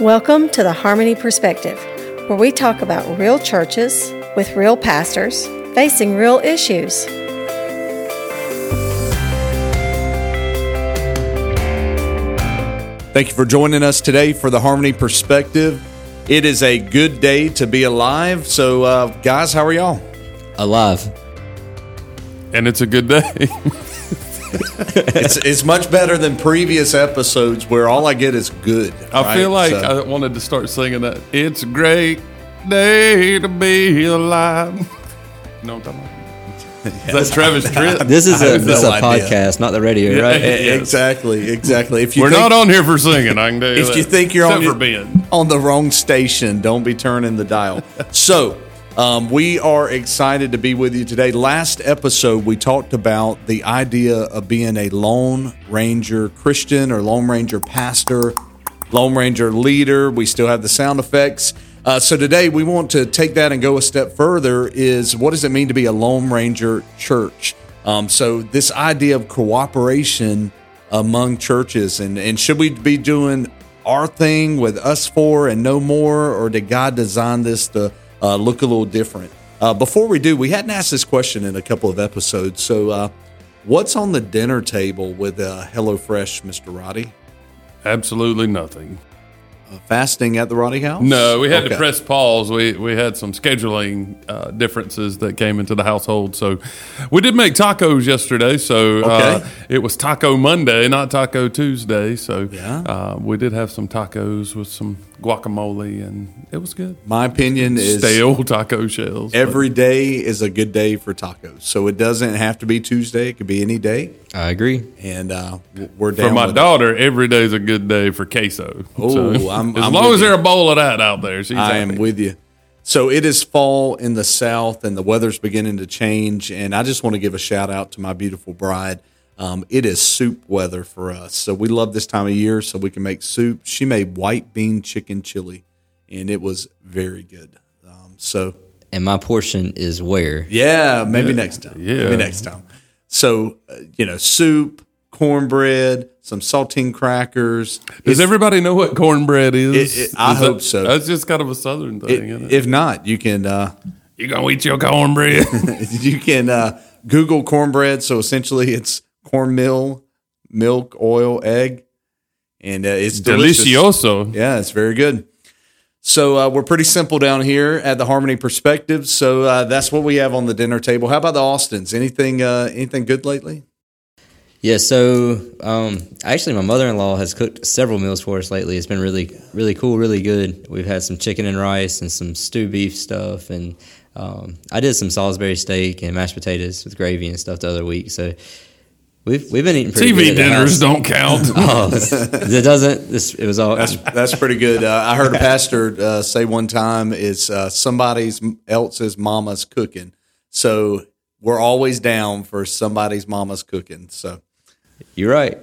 Welcome to the Harmony Perspective, where we talk about real churches with real pastors facing real issues. Thank you for joining us today for the Harmony Perspective. It is a good day to be alive. So, uh, guys, how are y'all? alive. and it's a good day. it's, it's much better than previous episodes where all I get is good. I right? feel like So- I wanted to start singing that. It's a great day to be alive. You know what I'm talking about? Is that Travis Tritt? This is I a have this is no a podcast, not the radio, Yeah. right? Yes. exactly, exactly. If you We're think, not on here for singing. I can tell you if that. you think you're Except on for your- on the wrong station, don't be turning the dial. so, um, we are excited to be with you today. Last episode, we talked about the idea of being a Lone Ranger Christian or Lone Ranger pastor, Lone Ranger leader. We still have the sound effects. Uh, so today we want to take that and go a step further. Is what does it mean to be a Lone Ranger church? Um, so this idea of cooperation among churches and and should we be doing our thing with us four and no more, or did God design this to uh, look a little different? Uh, before we do, we hadn't asked this question in a couple of episodes. So, uh, what's on the dinner table with uh, HelloFresh, Mr. Roddy? Absolutely nothing. Uh, fasting at the Roddy House? No, we had Okay. to press pause. We we had some scheduling uh, differences that came into the household. So we did make tacos yesterday. So uh, it was Taco Monday, not Taco Tuesday. So Yeah. uh, we did have some tacos with some guacamole, and it was good. My opinion is Stale taco shells. but- every day is a good day for tacos. So it doesn't have to be Tuesday; it could be any day. I agree. And uh, we're down For my with it. daughter, every day is a good day for queso. Oh, I'm- as I'm long as you. there's a bowl of that out there, she's I happy. am with you. So it is fall in the south, and the weather's beginning to change. And I just want to give a shout out to my beautiful bride. Um, it is soup weather for us, so we love this time of year, so we can make soup. She made white bean chicken chili, and it was very good. Um, so And my portion is where? yeah, maybe next time. Yeah. maybe next time. So uh, you know, soup, cornbread, some saltine crackers. Does everybody know what cornbread is? It- it- I Is hope so. That's just kind of a southern thing. isn't it? If not, you can. Uh, you gonna eat your cornbread? you can uh, Google cornbread. So essentially, it's cornmeal, milk, oil, egg, and uh, it's delicious. Delicioso. Yeah, it's very good. So uh, we're pretty simple down here at the Harmony Perspective. So uh, that's what we have on the dinner table. How about the Austins? Anything? Uh, anything good lately? Yeah. So, um, actually, my mother in law has cooked several meals for us lately. It's been really, really cool, really good. We've had some chicken and rice and some stew beef stuff, and um, I did some Salisbury steak and mashed potatoes with gravy and stuff the other week. So. We've, we've been eating pretty TV good at the dinners don't count. Oh, it doesn't. This it was all. That's that's pretty good. Uh, I heard a pastor uh, say one time "It's uh, somebody's else's mama's cooking. So we're always down for somebody's mama's cooking. So. You're right.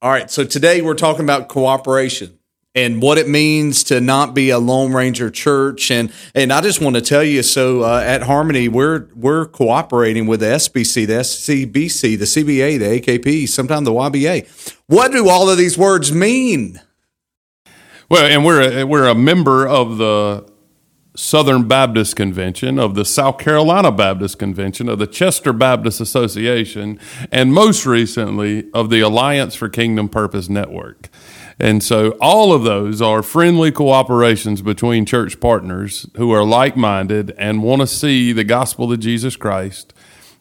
All right, so today we're talking about cooperation and what it means to not be a Lone Ranger church, and and I just want to tell you, so uh, at Harmony we're we're cooperating with the SBC, the SCBC, the CBA, the AKP, sometimes the YBA. What do all of these words mean? well, and we're a, we're a member of the Southern Baptist Convention, of the South Carolina Baptist Convention, of the Chester Baptist Association, and most recently of the Alliance for Kingdom Purpose Network. And so all of those are friendly cooperations between church partners who are like minded and want to see the gospel of Jesus Christ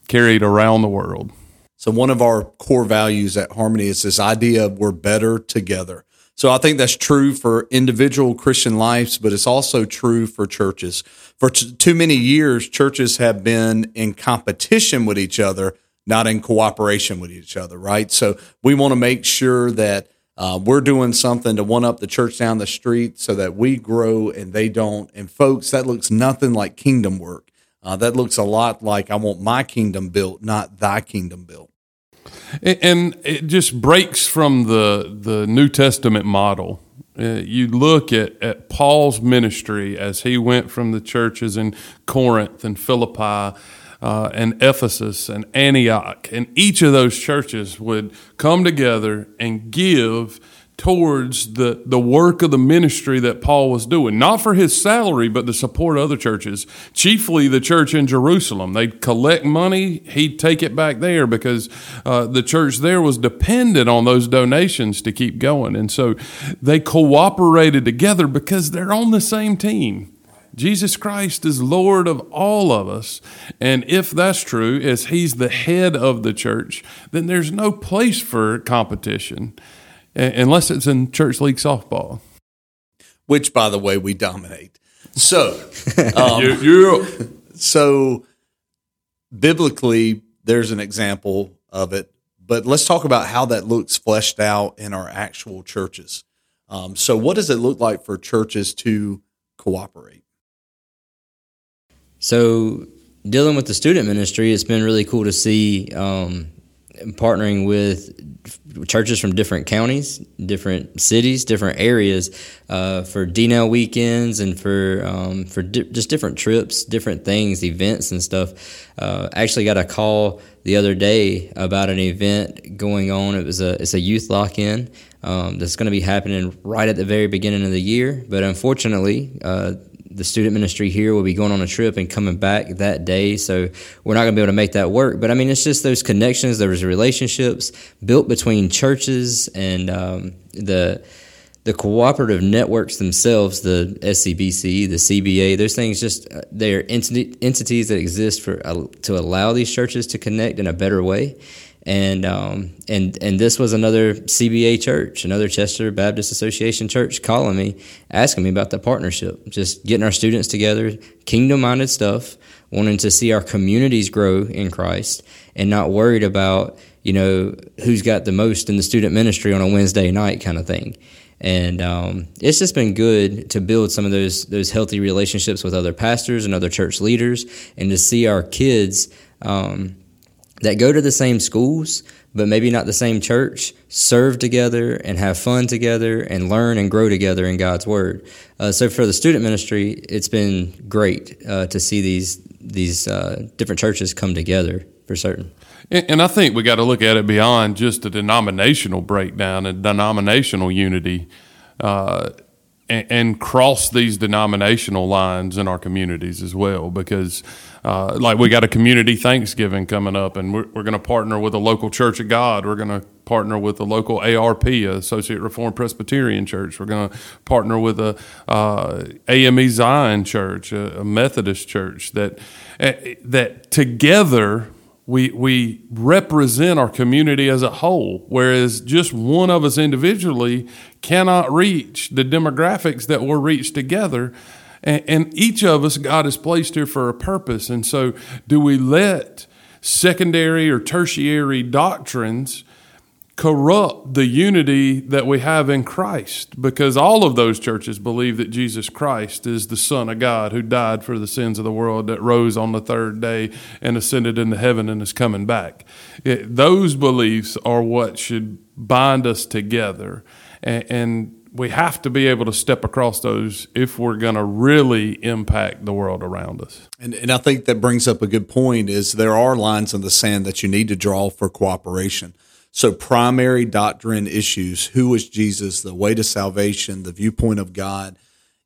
carried around the world. So one of our core values at Harmony is this idea of we're better together. So I think that's true for individual Christian lives, but it's also true for churches. For t- too many years, churches have been in competition with each other, not in cooperation with each other, right? So we want to make sure that uh, we're doing something to one up the church down the street so that we grow and they don't. And folks, that looks nothing like kingdom work. Uh, that looks a lot like I want my kingdom built, not thy kingdom built. And- it just breaks from the the New Testament model. Uh, you look at, at Paul's ministry as he went from the churches in Corinth and Philippi uh, and Ephesus and Antioch, and each of those churches would come together and give towards the, the work of the ministry that Paul was doing, not for his salary, but to support other churches, chiefly the church in Jerusalem. They'd collect money, he'd take it back there because uh, the church there was dependent on those donations to keep going. And so they cooperated together because they're on the same team. Jesus Christ is Lord of all of us. And if that's true, as He's the head of the church, then there's no place for competition unless it's in church league softball, which, by the way, we dominate. So, um, yeah, yeah. so biblically, there's an example of it, but let's talk about how that looks fleshed out in our actual churches. Um, so, what does it look like for churches to cooperate? So, dealing with the student ministry, it's been really cool to see um, partnering with churches from different counties, different cities, different areas uh, for DNL weekends and for um, for di- just different trips, different things, events and stuff. Uh, actually, got a call the other day about an event going on. It was a it's a youth lock in um, that's going to be happening right at the very beginning of the year, but unfortunately. Uh, the student ministry here will be going on a trip and coming back that day. So we're not going to be able to make that work. But I mean, it's just those connections, those relationships built between churches and um, the the cooperative networks themselves, the SCBC, the CBA, those things just uh, they're entities that exist for uh, to allow these churches to connect in a better way and um, and and this was another CBA church, another Chester Baptist Association church, calling me, asking me about the partnership, just getting our students together, kingdom-minded stuff, wanting to see our communities grow in Christ, and not worried about you know who's got the most in the student ministry on a Wednesday night kind of thing. And um, it's just been good to build some of those those healthy relationships with other pastors and other church leaders, and to see our kids. Um, that go to the same schools, but maybe not the same church, serve together and have fun together and learn and grow together in God's Word. Uh, so for the student ministry, it's been great uh, to see these these uh, different churches come together for certain. And, and I think we got to look at it beyond just a denominational breakdown and denominational unity. And, cross these denominational lines in our communities as well because uh, like we got a community Thanksgiving coming up, and we're, we're going to partner with a local Church of God. We're going to partner with a local ARP, Associate Reformed Presbyterian Church. We're going to partner with a uh, AME Zion Church, a, Methodist church. That uh, that together we we represent our community as a whole, whereas just one of us individually cannot reach the demographics that we're reached together. And, and each of us, God has placed here for a purpose. And so, do we let secondary or tertiary doctrines corrupt the unity that we have in Christ because all of those churches believe that Jesus Christ is the Son of God who died for the sins of the world, that rose on the third day and ascended into heaven and is coming back. It, those beliefs are what should bind us together. And, and we have to be able to step across those if we're going to really impact the world around us. And, and I think that brings up a good point is there are lines in the sand that you need to draw for cooperation. So primary doctrine issues, who is Jesus, the way to salvation, the viewpoint of God,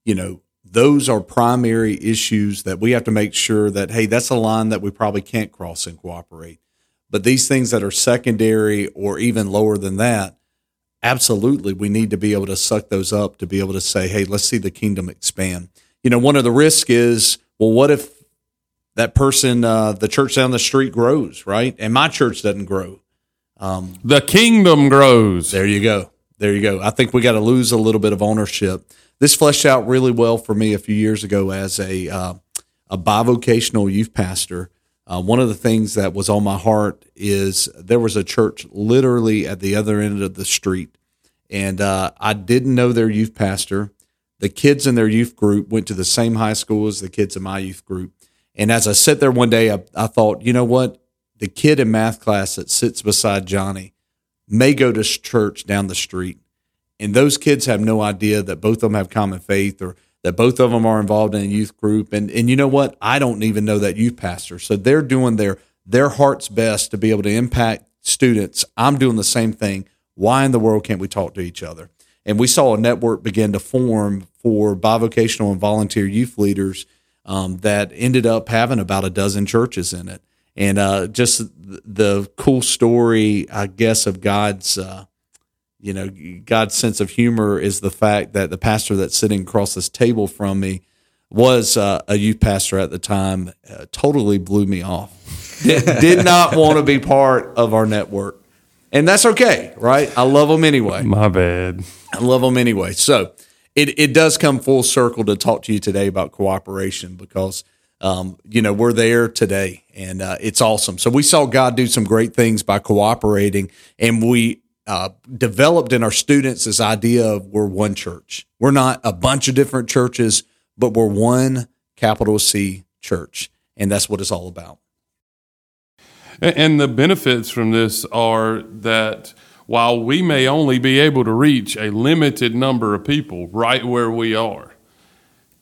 you know, those are primary issues that we have to make sure that, hey, that's a line that we probably can't cross and cooperate. But these things that are secondary or even lower than that, absolutely we need to be able to suck those up to be able to say, hey, let's see the kingdom expand. You know, one of the risks is, well, what if that person, uh, the church down the street grows, right? And my church doesn't grow. Um, the kingdom grows. There you go. There you go. I think we got to lose a little bit of ownership. This fleshed out really well for me a few years ago as a uh, a bivocational youth pastor. Uh, one of the things that was on my heart is there was a church literally at the other end of the street, and uh, I didn't know their youth pastor. The kids in their youth group went to the same high school as the kids in my youth group. And as I sat there one day, I, I thought, you know what? The kid in math class that sits beside Johnny may go to church down the street. And those kids have no idea that both of them have common faith or that both of them are involved in a youth group. And and you know what? I don't even know that youth pastor. So they're doing their their heart's best to be able to impact students. I'm doing the same thing. Why in the world can't we talk to each other? and we saw a network begin to form for bivocational and volunteer youth leaders um, that ended up having about a dozen churches in it. And uh, just the cool story, I guess, of God's, uh, you know, God's sense of humor is the fact that the pastor that's sitting across this table from me was uh, a youth pastor at the time. Uh, totally blew me off. did, did not want to be part of our network, and that's okay, right? I love them anyway. My bad. I love them anyway. So it, it does come full circle to talk to you today about cooperation because um, you know we're there today and uh, it's awesome. So we saw God do some great things by cooperating, and we uh, developed in our students this idea of we're one church. We're not a bunch of different churches, but we're one capital C church, and that's what it's all about. And the benefits from this are that while we may only be able to reach a limited number of people right where we are,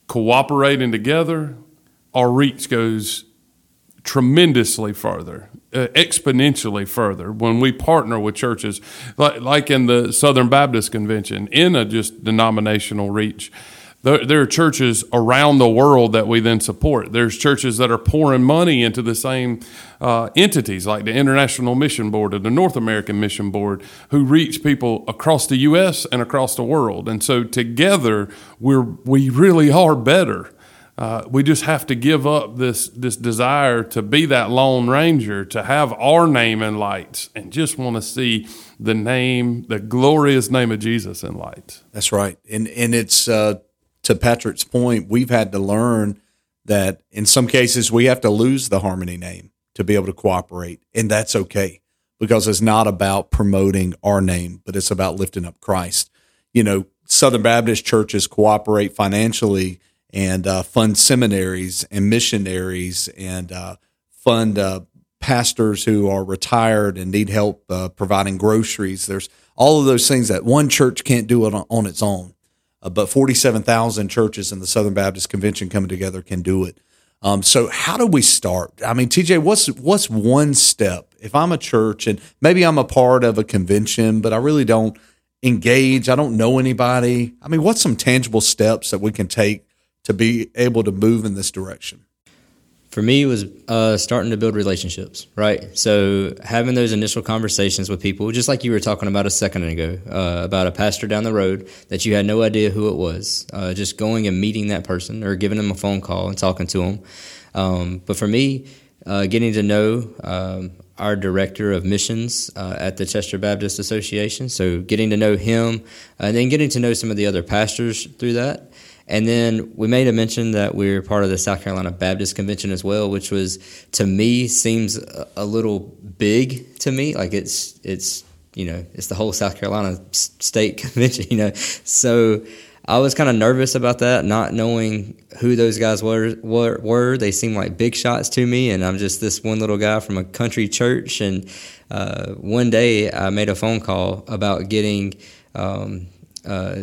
cooperating together, our reach goes tremendously further, uh, exponentially further when we partner with churches like, like in the Southern Baptist Convention in a just denominational reach. There, there, are churches around the world that we then support. There's churches that are pouring money into the same uh, entities, like the International Mission Board or the North American Mission Board, who reach people across the U.S. and across the world. And so together, we're we really are better. Uh, we just have to give up this this desire to be that lone ranger, to have our name in lights, and just want to see the name, the glorious name of Jesus in lights. That's right, and and it's. Uh to Patrick's point, we've had to learn that in some cases we have to lose the Harmony name to be able to cooperate, and that's okay because it's not about promoting our name, but it's about lifting up Christ. You know, Southern Baptist churches cooperate financially and uh, fund seminaries and missionaries and uh, fund uh, pastors who are retired and need help uh, providing groceries. There's all of those things that one church can't do it on, on its own uh, but 47,000 churches in the Southern Baptist Convention coming together can do it. Um, so how do we start? I mean, TJ, what's what's one step? If I'm a church and maybe I'm a part of a convention, but I really don't engage, I don't know anybody. I mean, what's some tangible steps that we can take to be able to move in this direction? for me it was uh, starting to build relationships right so having those initial conversations with people just like you were talking about a second ago uh, about a pastor down the road that you had no idea who it was uh, just going and meeting that person or giving them a phone call and talking to them um, but for me uh, getting to know um, our director of missions uh, at the Chester Baptist Association. So, getting to know him and then getting to know some of the other pastors through that. And then we made a mention that we're part of the South Carolina Baptist Convention as well, which was to me seems a little big to me. Like it's it's you know it's the whole South Carolina state convention, you know. So I was kind of nervous about that, not knowing who those guys were, were. Were they seemed like big shots to me, and I'm just this one little guy from a country church. And uh, one day I made a phone call about getting. Um, uh,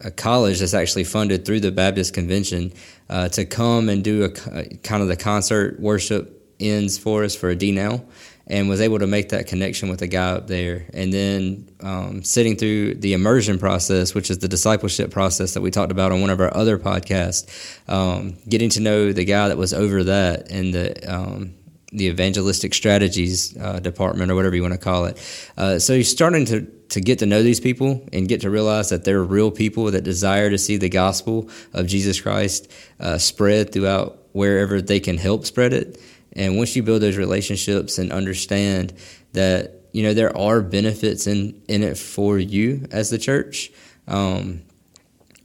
a college that's actually funded through the Baptist Convention uh, to come and do a, kind of the concert worship ends for us for a D now, and was able to make that connection with a guy up there. And then um, sitting through the immersion process, which is the discipleship process that we talked about on one of our other podcasts, um, getting to know the guy that was over that and the um, the evangelistic strategies uh, department or whatever you want to call it. Uh, so you're starting to to get to know these people and get to realize that they're real people that desire to see the gospel of Jesus Christ uh, spread throughout wherever they can help spread it. And once you build those relationships and understand that you know there are benefits in in it for you as the church, um,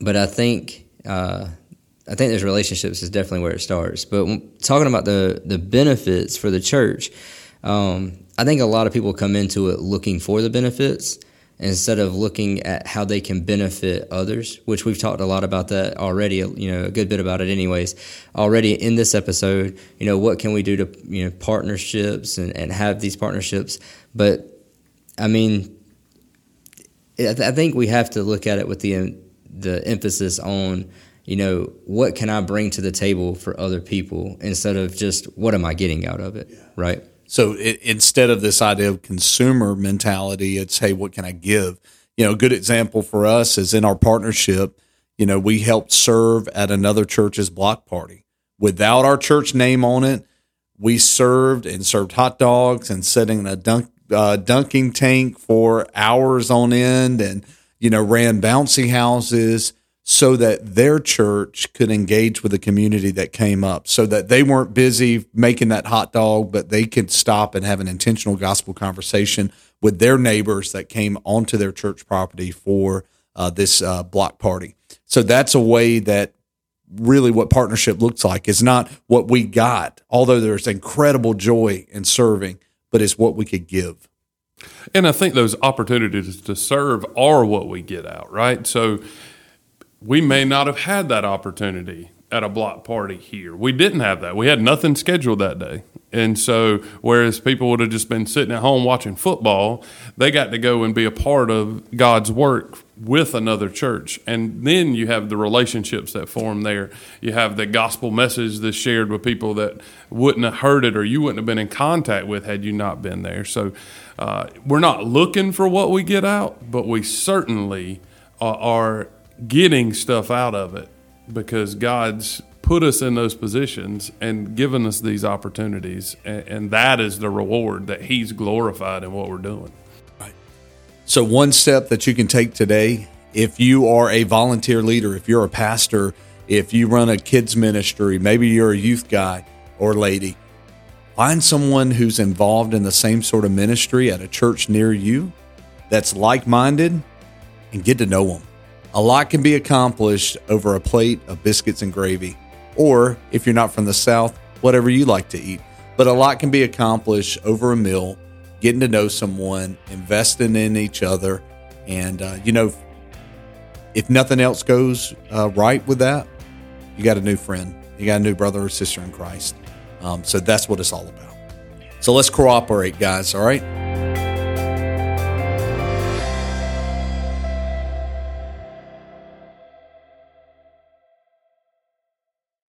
but I think. I think those relationships is definitely where it starts. But talking about the the benefits for the church, um, I think a lot of people come into it looking for the benefits instead of looking at how they can benefit others, which we've talked a lot about that already, you know, a good bit about it anyways. Already in this episode, you know, what can we do to, you know, partnerships and, and have these partnerships? But I mean, I think we have to look at it with the the emphasis on you know, what can I bring to the table for other people instead of just what am I getting out of it, yeah. right? So it, instead of this idea of consumer mentality, it's hey, what can I give? you know, a good example for us is in our partnership. You know, we helped serve at another church's block party without our church name on it. We served and served hot dogs and setting a dunk, uh, dunking tank for hours on end, and you know, ran bouncy houses so that their church could engage with the community that came up, so that they weren't busy making that hot dog, but they could stop and have an intentional gospel conversation with their neighbors that came onto their church property for uh, this uh, block party. So that's a way that really what partnership looks like is not what we got, although there's incredible joy in serving, but it's what we could give. And I think those opportunities to serve are what we get out, right? So we may not have had that opportunity at a block party here. We didn't have that. We had nothing scheduled that day. And so, whereas people would have just been sitting at home watching football, they got to go and be a part of God's work with another church. And then you have the relationships that form there. You have the gospel message that's shared with people that wouldn't have heard it or you wouldn't have been in contact with had you not been there. So, uh, we're not looking for what we get out, but we certainly are getting stuff out of it because God's put us in those positions and given us these opportunities. And, and, that is the reward that He's glorified in what we're doing. Right. So, one step that you can take today, if you are a volunteer leader, if you're a pastor, if you run a kids ministry, maybe you're a youth guy or lady, find someone who's involved in the same sort of ministry at a church near you that's like minded and get to know them. A lot can be accomplished over a plate of biscuits and gravy, or if you're not from the South, whatever you like to eat. But a lot can be accomplished over a meal, getting to know someone, investing in each other. And, uh, you know, if nothing else goes uh, right with that, you got a new friend, you got a new brother or sister in Christ. Um, so that's what it's all about. So let's cooperate, guys, all right?